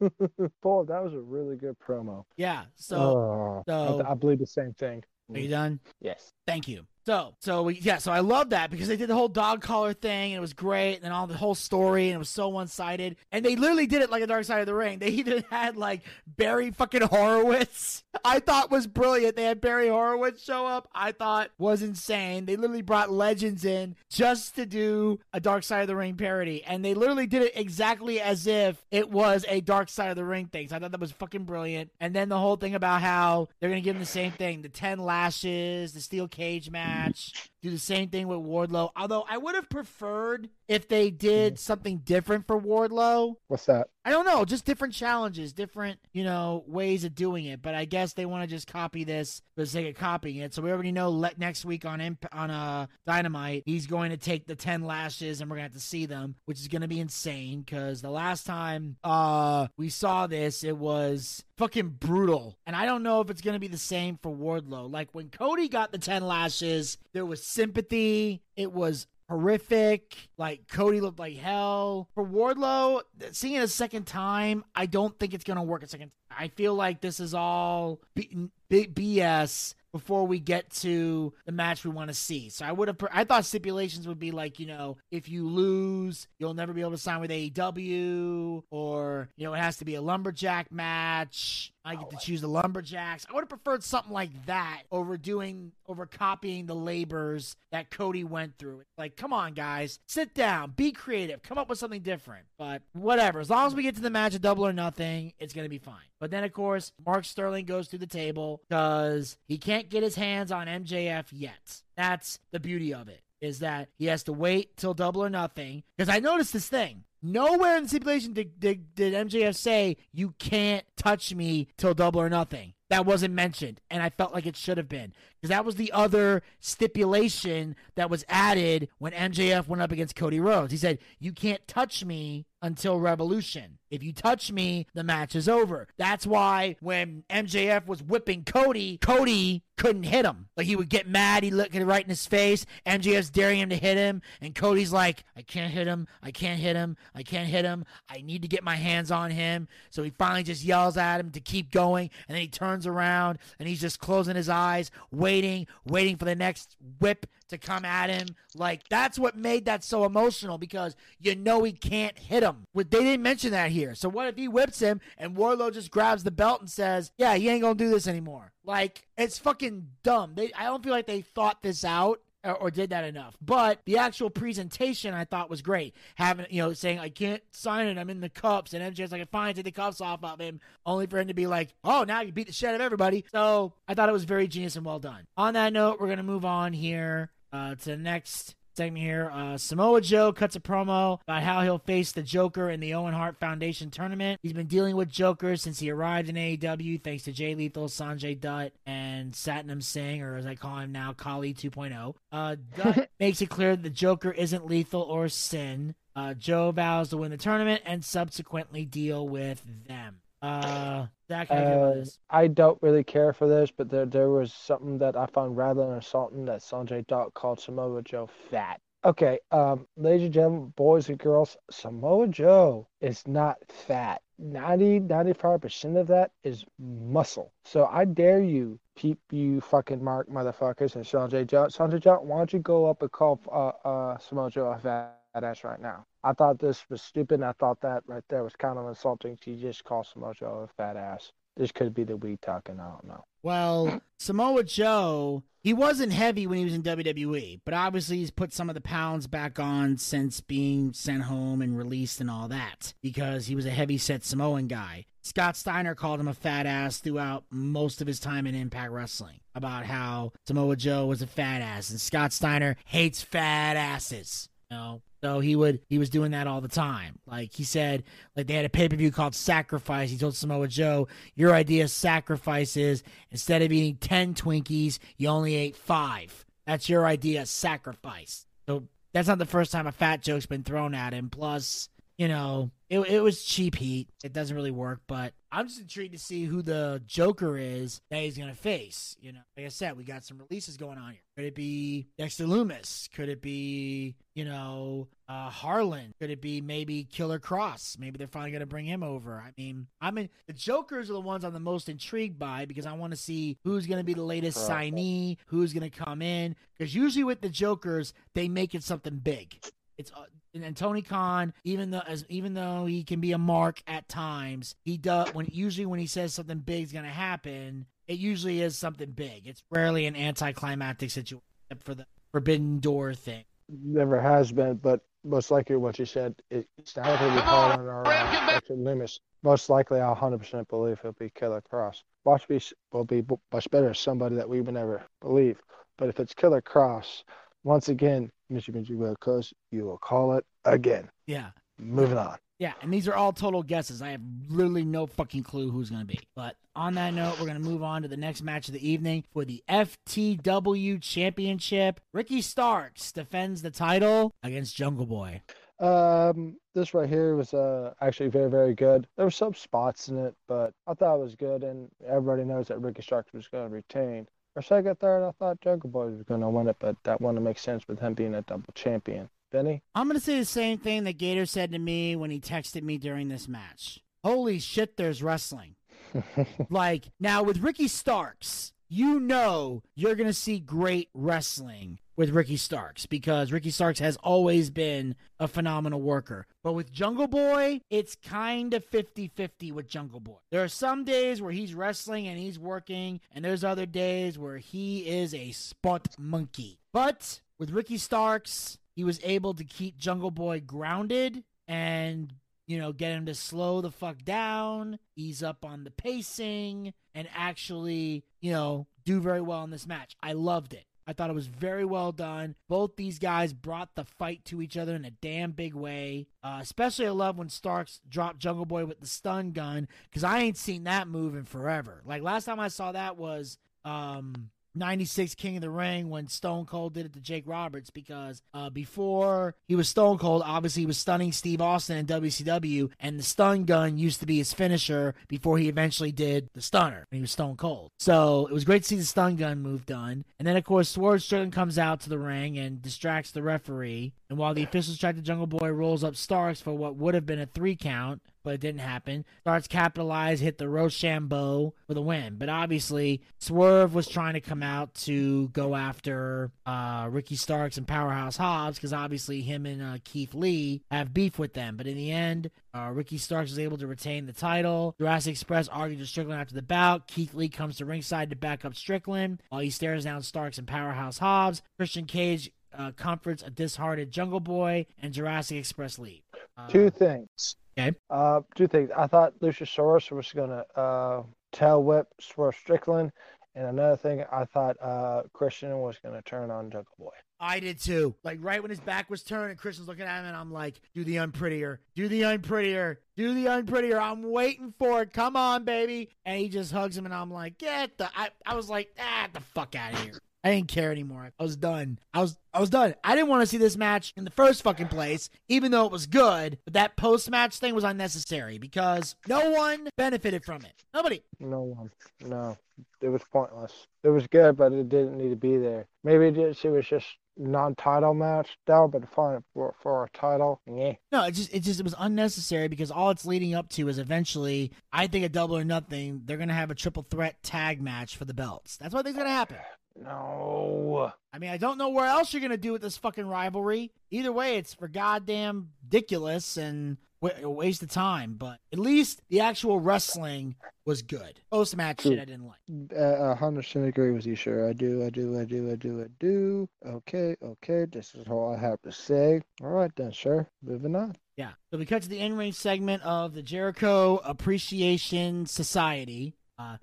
B: Paul, that was a really good promo.
A: Yeah. So,
B: oh,
A: so
B: I, I believe the same thing.
A: are you done?
B: Yes.
A: Thank you. So, so we, yeah, so I love that because they did the whole dog collar thing and it was great, and then all the whole story and it was so one sided, and they literally did it like a Dark Side of the Ring. They even had like Barry fucking Horowitz. I thought was brilliant. They had Barry Horowitz show up. I thought was insane. They literally brought legends in just to do a Dark Side of the Ring parody, and they literally did it exactly as if it was a Dark Side of the Ring thing. So I thought that was fucking brilliant. And then the whole thing about how they're gonna give him the same thing: the ten lashes, the steel cage match match. Do the same thing with Wardlow. Although I would have preferred if they did something different for Wardlow.
B: What's that?
A: I don't know, just different challenges, different, you know, ways of doing it. But I guess they want to just copy this for the sake of copying it. So we already know let next week on Imp- on uh, Dynamite, he's going to take the ten lashes, and we're gonna have to see them, which is gonna be insane. Because the last time uh we saw this, it was fucking brutal, and I don't know if it's gonna be the same for Wardlow. Like when Cody got the ten lashes, there was sympathy. It was horrific. Like Cody looked like hell. For Wardlow, seeing it a second time, I don't think it's gonna work a second. I feel like this is all B- B- BS before we get to the match we want to see. So I would have, I thought stipulations would be like, you know, if you lose, you'll never be able to sign with AEW, or you know, it has to be a lumberjack match. I get to oh, choose the lumberjacks. I would have preferred something like that over doing over copying the labors that Cody went through. Like, come on, guys, sit down, be creative, come up with something different. But whatever, as long as we get to the match of double or nothing, it's gonna be fine. But then, of course, Mark Sterling goes through the table because he can't get his hands on MJF yet. That's the beauty of it. Is that he has to wait till double or nothing? Because I noticed this thing. Nowhere in the stipulation did, did, did MJF say you can't touch me till double or nothing. That wasn't mentioned, and I felt like it should have been because that was the other stipulation that was added when MJF went up against Cody Rhodes. He said, "You can't touch me until Revolution. If you touch me, the match is over." That's why when MJF was whipping Cody, Cody couldn't hit him. Like he would get mad, he look right in his face. MJF's daring him to hit him, and Cody's like, "I can't hit him. I can't hit him. I can't hit him. I need to get my hands on him." So he finally just yells at him to keep going, and then he turns around and he's just closing his eyes, waiting, waiting for the next whip to come at him. Like that's what made that so emotional because you know he can't hit him. They didn't mention that here. So what if he whips him and Wardlow just grabs the belt and says, "Yeah, he ain't gonna do this anymore." Like it's fucking dumb. They I don't feel like they thought this out or, did that enough. But the actual presentation I thought was great. Having you know saying I can't sign it, I'm in the cups, and MJ's like fine, take the cups off of him, only for him to be like, oh now you beat the shit out of everybody. So I thought it was very genius and well done. On that note, we're gonna move on here uh, to the next segment here. Uh, Samoa Joe cuts a promo about how he'll face the Joker in the Owen Hart Foundation tournament. He's been dealing with Joker since he arrived in AEW, thanks to Jay Lethal, Sanjay Dutt, and Satnam Singh, or as I call him now, Khali 2.0. Uh, Dutt makes it clear that the Joker isn't lethal or Singh. Uh, Joe vows to win the tournament and subsequently deal with them. Uh, Zack, how do you feel about
B: Uh,
A: this?
B: I don't really care for this, but there there was something that I found rather insulting that Sanjay Dutt called Samoa Joe fat. Okay, um, ladies and gentlemen, boys and girls, Samoa Joe is not fat. 90, 95% of that is muscle. So I dare you, peep you fucking mark motherfuckers and Sanjay Joe. Sanjay Joe, why don't you go up and call uh, uh, Samoa Joe a fat ass right now? I thought this was stupid. I thought that right there was kind of insulting She just called Samoa Joe a fat ass. This could be the weed talking. I don't know.
A: Well, Samoa Joe, he wasn't heavy when he was in WWE, but obviously he's put some of the pounds back on since being sent home and released and all that because he was a heavy set Samoan guy. Scott Steiner called him a fat ass throughout most of his time in Impact Wrestling about how Samoa Joe was a fat ass, and Scott Steiner hates fat asses. Know, so he would he was doing that all the time. Like he said, like they had a pay per view called Sacrifice. He told Samoa Joe, "Your idea of sacrifice is instead of eating ten Twinkies, you only ate five. That's your idea of sacrifice." So that's not the first time a fat joke's been thrown at him. Plus, you know, it, it was cheap heat. It doesn't really work, but I'm just intrigued to see who the Joker is that he's going to face. You know, like I said, we got some releases going on here. Could it be Dexter Lumis? Could it be, you know, uh, Harland? Could it be maybe Killer Kross? Maybe they're finally going to bring him over. I mean, I mean, the Jokers are the ones I'm the most intrigued by because I want to see who's going to be the latest signee, who's going to come in. Because usually with the Jokers, they make it something big. It's and Tony Khan, even though as even though he can be a mark at times, he does when usually when he says something big is going to happen, it usually is something big. It's rarely an anticlimactic situation for the Forbidden Door thing.
B: Never has been, but most likely what you said, it, it's not going to be called on our uh, limits. Most likely, I 100% believe he'll be Killer Kross. Watch be will be much better somebody that we would never believe. But if it's Killer Kross, once again, Mr. Benji will cause you will call it again.
A: Yeah.
B: Moving on.
A: Yeah, and these are all total guesses. I have literally no fucking clue who's going to be. But on that note, we're going to move on to the next match of the evening for the FTW Championship. Ricky Starks defends the title against Jungle Boy.
B: Um, this right here was uh actually very very good. There were some spots in it, but I thought it was good, and everybody knows that Ricky Starks was going to retain. Second, third, I thought Jungle Boy was going to win it, but that wouldn't make sense with him being a double champion. Benny?
A: I'm going to say the same thing that Gator said to me when he texted me during this match. Holy shit, there's wrestling. like, now with Ricky Starks, you know you're going to see great wrestling with Ricky Starks because Ricky Starks has always been a phenomenal worker. But with Jungle Boy, it's kind of 50 50 with Jungle Boy. There are some days where he's wrestling and he's working, and there's other days where he is a spot monkey. But with Ricky Starks, he was able to keep Jungle Boy grounded and you know, get him to slow the fuck down, ease up on the pacing, and actually, you know, do very well in this match. I loved it. I thought it was very well done. Both these guys brought the fight to each other in a damn big way. Uh, especially, I love when Starks dropped Jungle Boy with the stun gun because I ain't seen that move in forever. Like last time I saw that was um 96 King of the Ring when Stone Cold did it to Jake Roberts because uh, before he was Stone Cold, obviously he was stunning Steve Austin in WCW, and the stun gun used to be his finisher before he eventually did the stunner when he was Stone Cold. So it was great to see the stun gun move done. And then, of course, Swerve Strickland comes out to the ring and distracts the referee. And while the officials track the Jungle Boy rolls up Starks for what would have been a three count, but it didn't happen. Starks capitalized, hit the Roshambo for the win. But obviously, Swerve was trying to come out to go after uh, Ricky Starks and Powerhouse Hobbs because obviously him and uh, Keith Lee have beef with them. But in the end, uh, Ricky Starks is able to retain the title. Jurassic Express argued with Strickland after the bout. Keith Lee comes to ringside to back up Strickland while he stares down Starks and Powerhouse Hobbs. Christian Cage uh, comforts a disheartened Jungle Boy, and Jurassic Express leave. Uh,
B: two things.
A: Okay.
B: Uh, two things. I thought Luchasaurus was going to uh, tail whip Swerve Strickland. And another thing, I thought uh, Christian was going to turn on Jungle Boy.
A: I did too. Like right when his back was turned and Christian's looking at him, and I'm like, "Do the unprettier, do the unprettier, do the unprettier." I'm waiting for it. Come on, baby. And he just hugs him, and I'm like, "Get the." I, I was like, "Ah, the fuck out of here." I didn't care anymore. I was done. I was I was done. I didn't want to see this match in the first fucking place, even though it was good. But that post match thing was unnecessary because no one benefited from it. Nobody.
B: No one. No. It was pointless. It was good, but it didn't need to be there. Maybe it, just, it was just non-title match though, but fine for for a title. Yeah.
A: No, it just it just it was unnecessary because all it's leading up to is eventually, I think a double or nothing, they're gonna have a triple threat tag match for the belts. That's what I think's gonna happen.
B: No.
A: I mean, I don't know where else you're gonna do with this fucking rivalry. Either way, it's for goddamn ridiculous and a waste of time. But at least the actual wrestling was good. Post match shit, I didn't like.
B: A hundred percent agree with you, sure. I do, I do, I do, I do, I do. Okay, okay. This is all I have to say. All right then, sure. Moving on.
A: Yeah. So we cut to the in-ring segment of the Jericho Appreciation Society. Uh,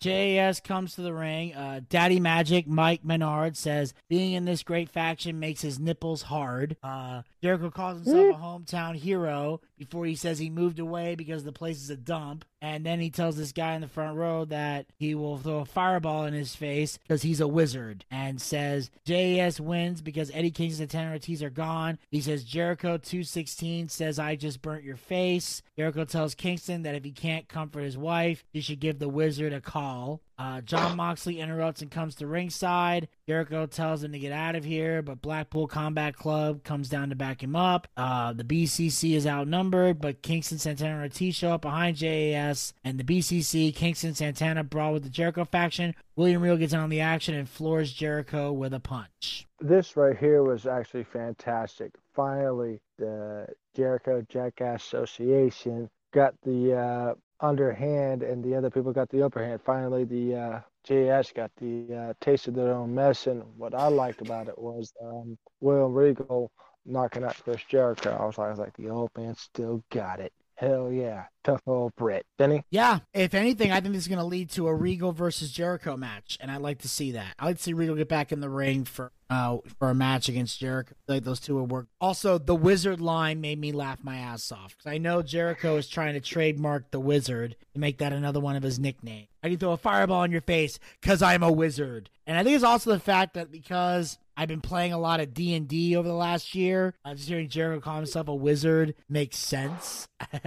A: JAS comes to the ring. Uh, Daddy Magic Mike Menard says being in this great faction makes his nipples hard. Uh, Jericho calls himself a hometown hero before he says he moved away because the place is a dump. And then he tells this guy in the front row that he will throw a fireball in his face because he's a wizard. And says JAS wins because Eddie Kingston and Tanner Ortiz are gone. He says Jericho 216 says I just burnt your face. Jericho tells Kingston that if he can't comfort his wife, he should give the wizard a call. Uh, Jon Moxley interrupts and comes to ringside. Jericho tells him to get out of here, but Blackpool Combat Club comes down to back him up. Uh, the BCC is outnumbered, but Kingston, Santana, and Ortiz show up behind JAS and the BCC. Kingston, Santana brawl with the Jericho faction. William Regal gets in on the action and floors Jericho with a punch.
B: This right here was actually fantastic. Finally, the Jericho Jackass Association got the uh, underhand and the other people got the upper hand. Finally, the uh, JS got the uh, taste of their own medicine. What I liked about it was um, William Regal knocking out Chris Jericho. I was I was like, the old man still got it. Hell yeah. Tough old Brit. Benny?
A: Yeah, if anything, I think this is going to lead to a Regal versus Jericho match, and I'd like to see that. I'd like to see Regal get back in the ring for uh, for a match against Jericho. Like those two would work. Also, the Wizard line made me laugh my ass off because I know Jericho is trying to trademark the Wizard to make that another one of his nicknames. I can throw a fireball in your face because I'm a wizard, and I think it's also the fact that because I've been playing a lot of D and D over the last year. I'm just hearing Jericho call himself a wizard makes sense.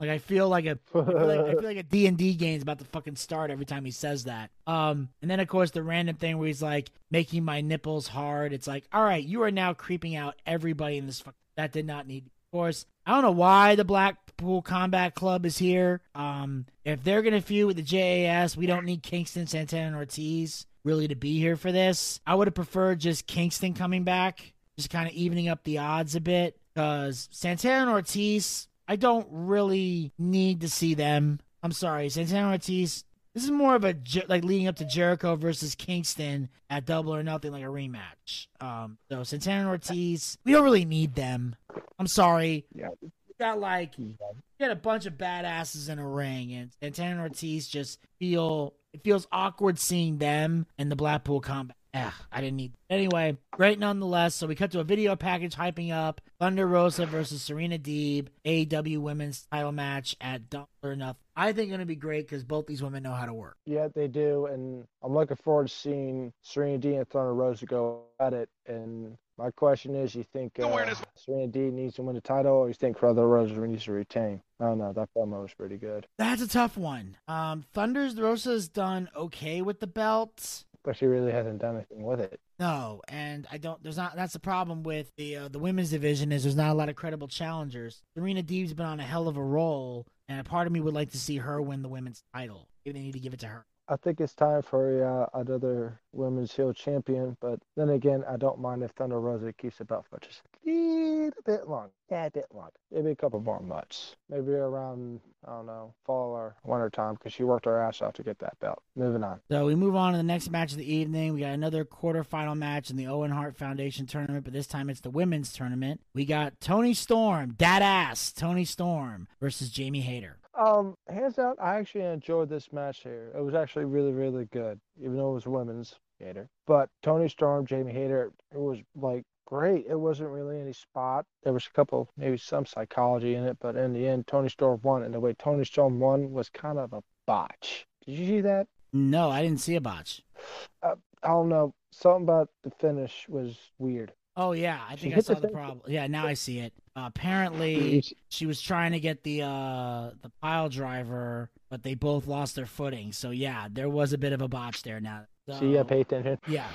A: like I feel like a I feel like, I feel like a D and D game is about to fucking start every time he says that. Um, and then of course the random thing where he's like making my nipples hard. It's like, all right, you are now creeping out everybody in this. Fuck- that did not need. Of course, I don't know why the Blackpool Combat Club is here. Um, if they're gonna feud with the JAS, we don't need Kingston, Santana, and Ortiz really to be here for this. I would have preferred just Kingston coming back, just kind of evening up the odds a bit. Because Santana and Ortiz, I don't really need to see them. I'm sorry, Santana Ortiz. This is more of a like leading up to Jericho versus Kingston at Double or Nothing, like a rematch. Um, so Santana Ortiz, we don't really need them. I'm sorry.
B: Yeah.
A: We got like you got a bunch of badasses in a ring, and Santana Ortiz just feel it feels awkward seeing them in the Blackpool combat. Ah, I didn't need. Anyway, great nonetheless. So we cut to a video package hyping up Thunder Rosa versus Serena Deeb AEW Women's Title match at Double or Nothing. I think it's going to be great because both these women know how to work.
B: Yeah, they do, and I'm looking forward to seeing Serena Deeb and Thunder Rosa go at it. And my question is, you think uh, Serena Deeb needs to win the title, or you think Thunder Rosa needs to retain? I don't know. That promo was pretty good,
A: That's a tough one. Um, Thunder's Rosa's done okay with the belt.
B: But she really hasn't done anything with it.
A: No, and I don't. There's not. That's the problem with the uh, the women's division is there's not a lot of credible challengers. Serena Deeb's been on a hell of a roll, and a part of me would like to see her win the women's title. Maybe they need to give it to her.
B: I think it's time for uh, another women's heel champion, but then again, I don't mind if Thunder Rosa keeps the belt for just a bit long. Yeah, a bit long. Maybe a couple more months. Maybe around, I don't know, fall or winter time because she worked her ass off to get that belt. Moving on.
A: So we move on to the next match of the evening. We got another quarterfinal match in the Owen Hart Foundation tournament, but this time it's the women's tournament. We got Toni Storm, dad ass Toni Storm versus Jamie Hayter.
B: Um, hands out, I actually enjoyed this match here. It was actually really, really good, even though it was women's Hater. But Toni Storm, Jamie Hayter, it was like great. It wasn't really any spot. There was a couple, maybe some psychology in it, but in the end, Toni Storm won. And the way Toni Storm won was kind of a botch. Did you see that?
A: No, I didn't see a botch.
B: I don't know. Something about the finish was weird.
A: Oh yeah, I think I
B: the
A: saw the problem. Yeah, now I see it. Uh, apparently, she was trying to get the uh the pile driver, but they both lost their footing. So yeah, there was a bit of a botch there. Now, so,
B: See, yeah, pay attention.
A: yeah.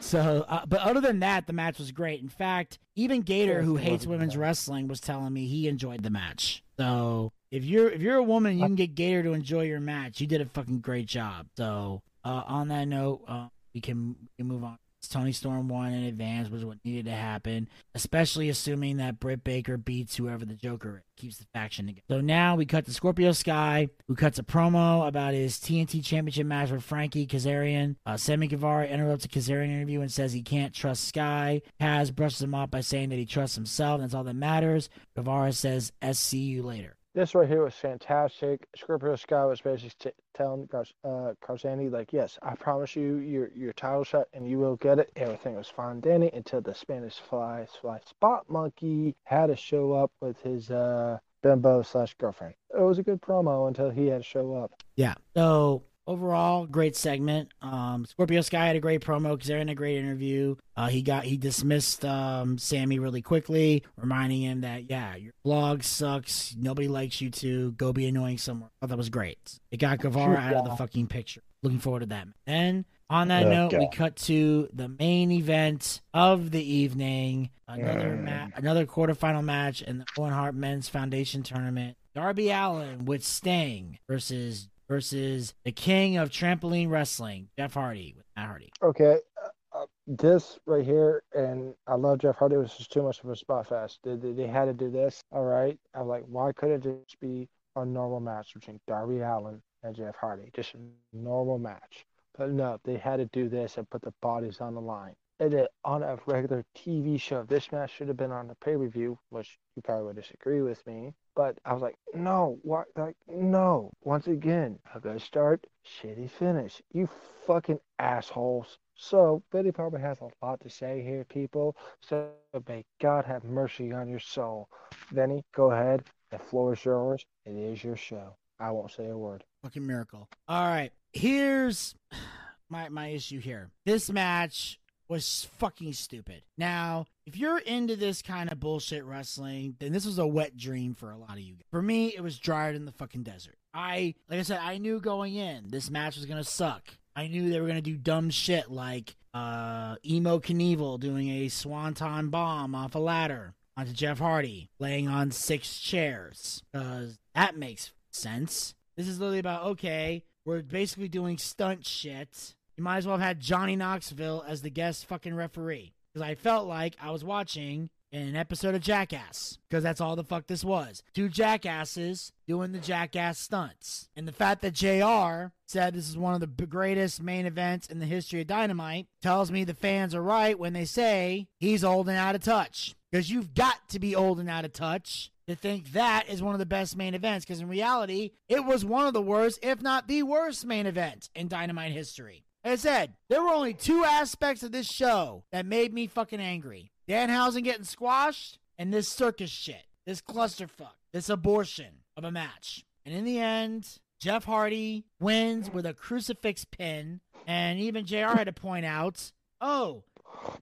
A: So, uh, but other than that, the match was great. In fact, even Gator, who hates women's wrestling, was telling me he enjoyed the match. So, if you're if you're a woman, you can get Gator to enjoy your match. You did a fucking great job. So, uh, on that note, uh, we can we can move on. Toni Storm won in advance was what needed to happen, especially assuming that Britt Baker beats whoever the Joker is, keeps the faction together. So now we cut to Scorpio Sky, who cuts a promo about his TNT Championship match with Frankie Kazarian. Uh, Sammy Guevara interrupts a Kazarian interview and says he can't trust Sky. Kaz brushes him off by saying that he trusts himself, and that's all that matters. Guevara says, "SC you later."
B: This right here was fantastic. Scorpio Sky was basically t- telling Gar- uh, Carzani, like, yes, I promise you your your title shot and you will get it. Everything was fine, Danny, until the Spanish fly fly spot monkey had to show up with his uh bimbo slash girlfriend. It was a good promo until he had to show up.
A: Yeah. So overall, great segment. Um, Scorpio Sky had a great promo because they're in a great interview. Uh, he got he dismissed um, Sammy really quickly, reminding him that yeah, your blog sucks. Nobody likes you too. Go be annoying somewhere. I thought that was great. It got Guevara out of the fucking picture. Looking forward to that. And on that
B: Oh,
A: note, we cut to the main event of the evening. Another
B: Mm.
A: ma- another quarterfinal match in the Owen Hart Men's Foundation tournament. Darby Allin with Sting versus versus the king of trampoline wrestling, Jeff Hardy with Matt Hardy.
B: Okay, uh, uh, this right here, and I love Jeff Hardy. Was just too much of a spot fest. They, they, they had to do this. All right, I'm like, why couldn't it just be a normal match between Darby Allin and Jeff Hardy? Just a normal match. But no, they had to do this and put the bodies on the line. And then on a regular TV show, this match should have been on the pay per view, which you probably would disagree with me. But I was like, no, what? Like, no. Once again, a good start, shitty finish. You fucking assholes. So, Betty probably has a lot to say here, people. So, may God have mercy on your soul. Vinny, go ahead. The floor is yours. It is your show. I won't say a word.
A: Fucking miracle. All right, here's my my issue here. This match was fucking stupid. Now, if you're into this kind of bullshit wrestling, then this was a wet dream for a lot of you. guys. For me, it was drier than the fucking desert. I, like I said, I knew going in this match was gonna suck. I knew they were gonna do dumb shit like uh, emo Knievel doing a swanton bomb off a ladder onto Jeff Hardy, laying on six chairs. Because that makes sense. This is literally about okay, we're basically doing stunt shit. You might as well have had Johnny Knoxville as the guest fucking referee. Because I felt like I was watching an episode of Jackass. Because that's all the fuck this was. Two jackasses doing the jackass stunts. And the fact that JR said this is one of the greatest main events in the history of Dynamite tells me the fans are right when they say he's old and out of touch. Because you've got to be old and out of touch to think that is one of the best main events. Because in reality, it was one of the worst, if not the worst main event in Dynamite history. I said, there were only two aspects of this show that made me fucking angry. Danhausen getting squashed and this circus shit. This clusterfuck. This abortion of a match. And in the end, Jeff Hardy wins with a crucifix pin. And even JR had to point out, oh,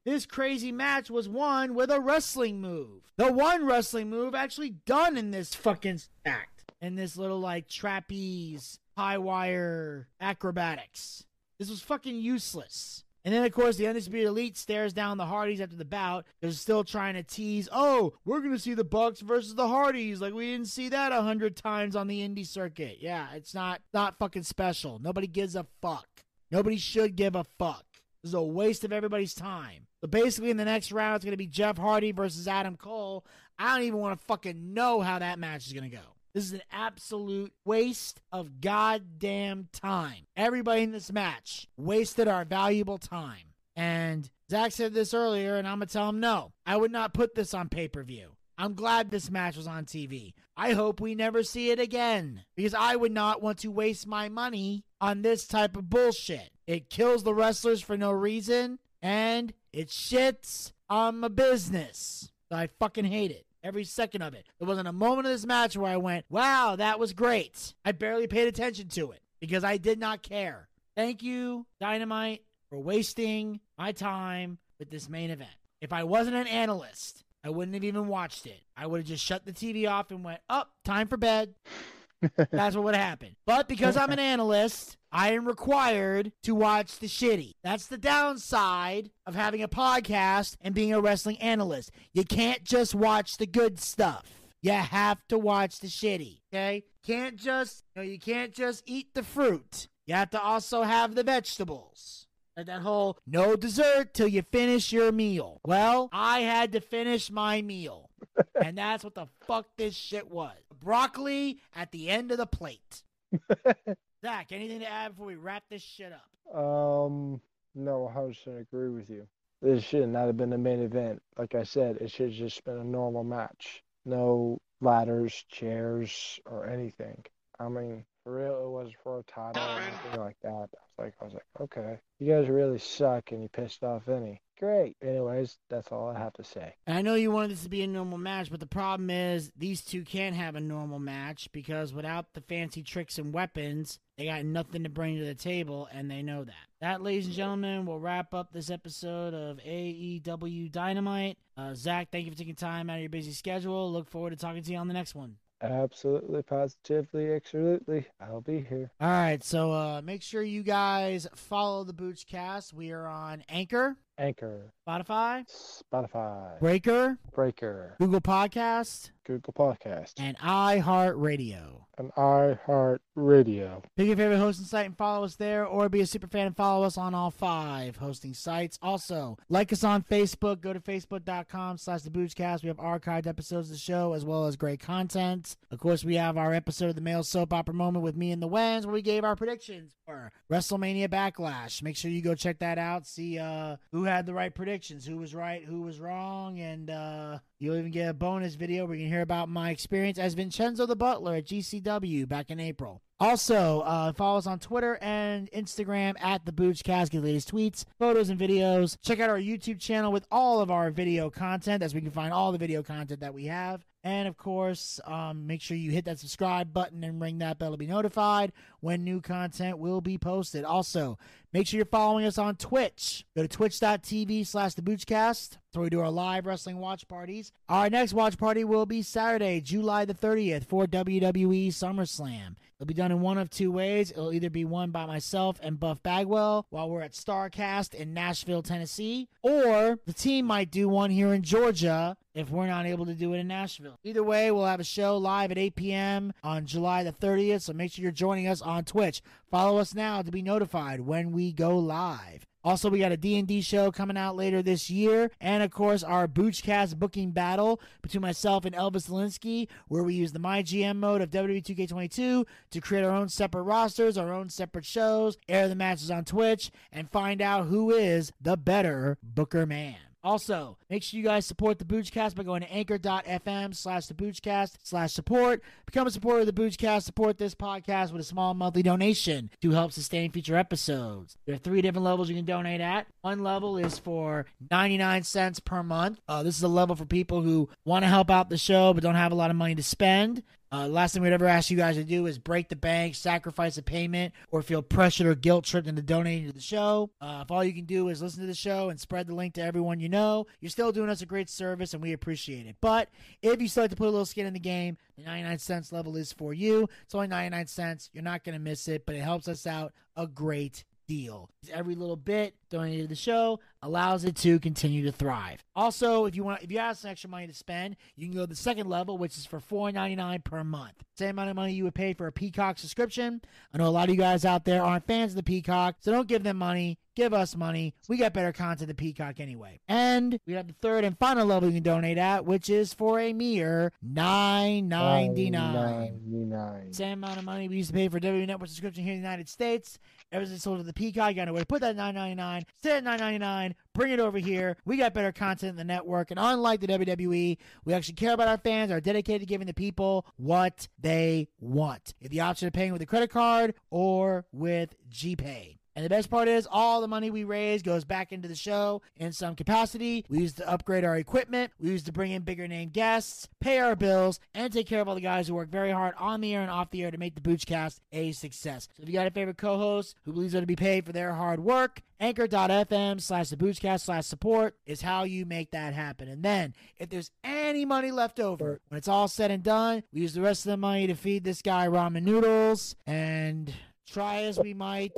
A: this crazy match was won with a wrestling move. The one wrestling move actually done in this fucking act. In this little like trapeze, high wire acrobatics. This was fucking useless. And then, of course, the Undisputed Elite stares down the Hardys after the bout. They're still trying to tease, oh, we're going to see the Bucks versus the Hardys. Like, we didn't see that a hundred times on the indie circuit. Yeah, it's not, not fucking special. Nobody gives a fuck. Nobody should give a fuck. This is a waste of everybody's time. So basically, in the next round, it's going to be Jeff Hardy versus Adam Cole. I don't even want to fucking know how that match is going to go. This is an absolute waste of goddamn time. Everybody in this match wasted our valuable time. And Zack said this earlier, and I'm going to tell him no. I would not put this on pay per view. I'm glad this match was on TV. I hope we never see it again because I would not want to waste my money on this type of bullshit. It kills the wrestlers for no reason and it shits on my business. I fucking hate it. Every second of it. There wasn't a moment of this match where I went, wow, that was great. I barely paid attention to it because I did not care. Thank you, Dynamite, for wasting my time with this main event. If I wasn't an analyst, I wouldn't have even watched it. I would have just shut the TV off and went, up, time for bed. That's what would have happened. But because I'm an analyst, I am required to watch the shitty. That's the downside of having a podcast and being a wrestling analyst. You can't just watch the good stuff. You have to watch the shitty. Okay? Can't just you, know, you can't just eat the fruit. You have to also have the vegetables. Like that whole no dessert till you finish your meal. Well, I had to finish my meal. and that's what the fuck this shit was. Broccoli at the end of the plate. Zack, anything to add before we wrap this shit up?
B: Um, no, I 100% agree with you. This should not have been the main event. Like I said, it should have just been a normal match. No ladders, chairs, or anything. I mean, for real, it was for a title or anything like that. I was like, I was like, okay, you guys really suck, and you pissed off Vinny. Great. Anyways, that's all I have to say.
A: And I know you wanted this to be a normal match, but the problem is these two can't have a normal match because without the fancy tricks and weapons, they got nothing to bring to the table, and they know that. That, ladies and gentlemen, will wrap up this episode of AEW Dynamite. Uh, Zack, thank you for taking time out of your busy schedule. Look forward to talking to you on the next one.
B: Absolutely, positively, absolutely. I'll be here.
A: All right, so uh, make sure you guys follow the Boochcast. We are on Anchor,
B: Anchor,
A: Spotify,
B: Spotify,
A: Breaker,
B: Breaker,
A: Google Podcast,
B: Google Podcast,
A: and iHeartRadio.
B: and iHeartRadio.
A: Pick your favorite hosting site and follow us there, or be a super fan and follow us on all five hosting sites. Also, like us on Facebook. Go to facebook.com slash the Boochcast. We have archived episodes of the show as well as great content. Of course, we have our episode of the male soap opera moment with me and the Wens where we gave our predictions for WrestleMania Backlash. Make sure you go check that out. See uh, who had the right predictions, who was right, who was wrong, and uh, You'll even get a bonus video where you can hear about my experience as Vincenzo the Butler at GCW back in April. Also, uh, follow us on Twitter and Instagram at the Boochcast. Get latest tweets, photos, and videos. Check out our YouTube channel with all of our video content, as we can find all the video content that we have. And of course, um, make sure you hit that subscribe button and ring that bell to be notified when new content will be posted. Also, make sure you're following us on Twitch. Go to twitch.tv slash the. Where we do our live wrestling watch parties. Our next watch party will be Saturday, July the 30th for WWE SummerSlam. It'll be done in one of two ways. It'll either be one by myself and Buff Bagwell while we're at Starrcast in Nashville, Tennessee, or the team might do one here in Georgia if we're not able to do it in Nashville. Either way, we'll have a show live at 8 p.m. on July the 30th, so make sure you're joining us on Twitch. Follow us now to be notified when we go live. Also, we got a D&D show coming out later this year, and of course, our Boochcast booking battle between myself and Elvis Linsky, where we use the My GM mode of WWE 2K22 to create our own separate rosters, our own separate shows, air the matches on Twitch, and find out who is the better Booker man. Also, make sure you guys support the Boochcast by going to anchor.fm slash the Boochcast slash support. Become a supporter of the Boochcast. Support this podcast with a small monthly donation to help sustain future episodes. There are three different levels you can donate at. One level is for 99 cents per month. Uh, this is a level for people who want to help out the show but don't have a lot of money to spend. Uh, last thing we'd ever ask you guys to do is break the bank, sacrifice a payment, or feel pressured or guilt tripped into donating to the show. Uh, if all you can do is listen to the show and spread the link to everyone you know, you're still doing us a great service and we appreciate it. But if you still like to put a little skin in the game, the 99 cents level is for you. It's only 99 cents. You're not going to miss it, but it helps us out a great deal. Every little bit donated to the show allows it to continue to thrive. Also, if you want, if you have some extra money to spend, you can go to the second level, which is for $4.99 per month. Same amount of money you would pay for a Peacock subscription. I know a lot of you guys out there aren't fans of the Peacock, so don't give them money. Give us money. We got better content than Peacock anyway. And we have the third and final level you can donate at, which is for a mere nine ninety nine.
B: 99.
A: Same amount of money we used to pay for WWE Network subscription here in the United States. Ever since sold to the Peacock, you got to way to put that nine ninety nine. Stay at nine ninety nine. Bring it over here. We got better content in the network, and unlike the WWE, we actually care about our fans. Are dedicated to giving the people what they want. Have the option of paying with a credit card or with GPay. And the best part is, all the money we raise goes back into the show in some capacity. We use to upgrade our equipment. We use to bring in bigger name guests, pay our bills, and take care of all the guys who work very hard on the air and off the air to make the Boochcast a success. So if you got a favorite co-host who believes they're to be paid for their hard work, anchor.fm slash the Boochcast slash support is how you make that happen. And then, if there's any money left over, when it's all said and done, we use the rest of the money to feed this guy ramen noodles and try as we might.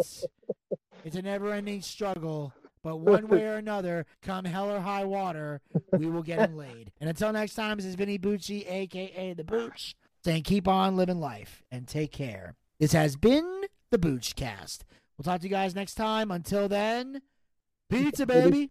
A: It's a never ending struggle. But one way or another, come hell or high water, we will get him laid. And until next time, this is Vinny Bucci, aka The Booch, saying keep on living life and take care. This has been The Boochcast. We'll talk to you guys next time. Until then, pizza, baby.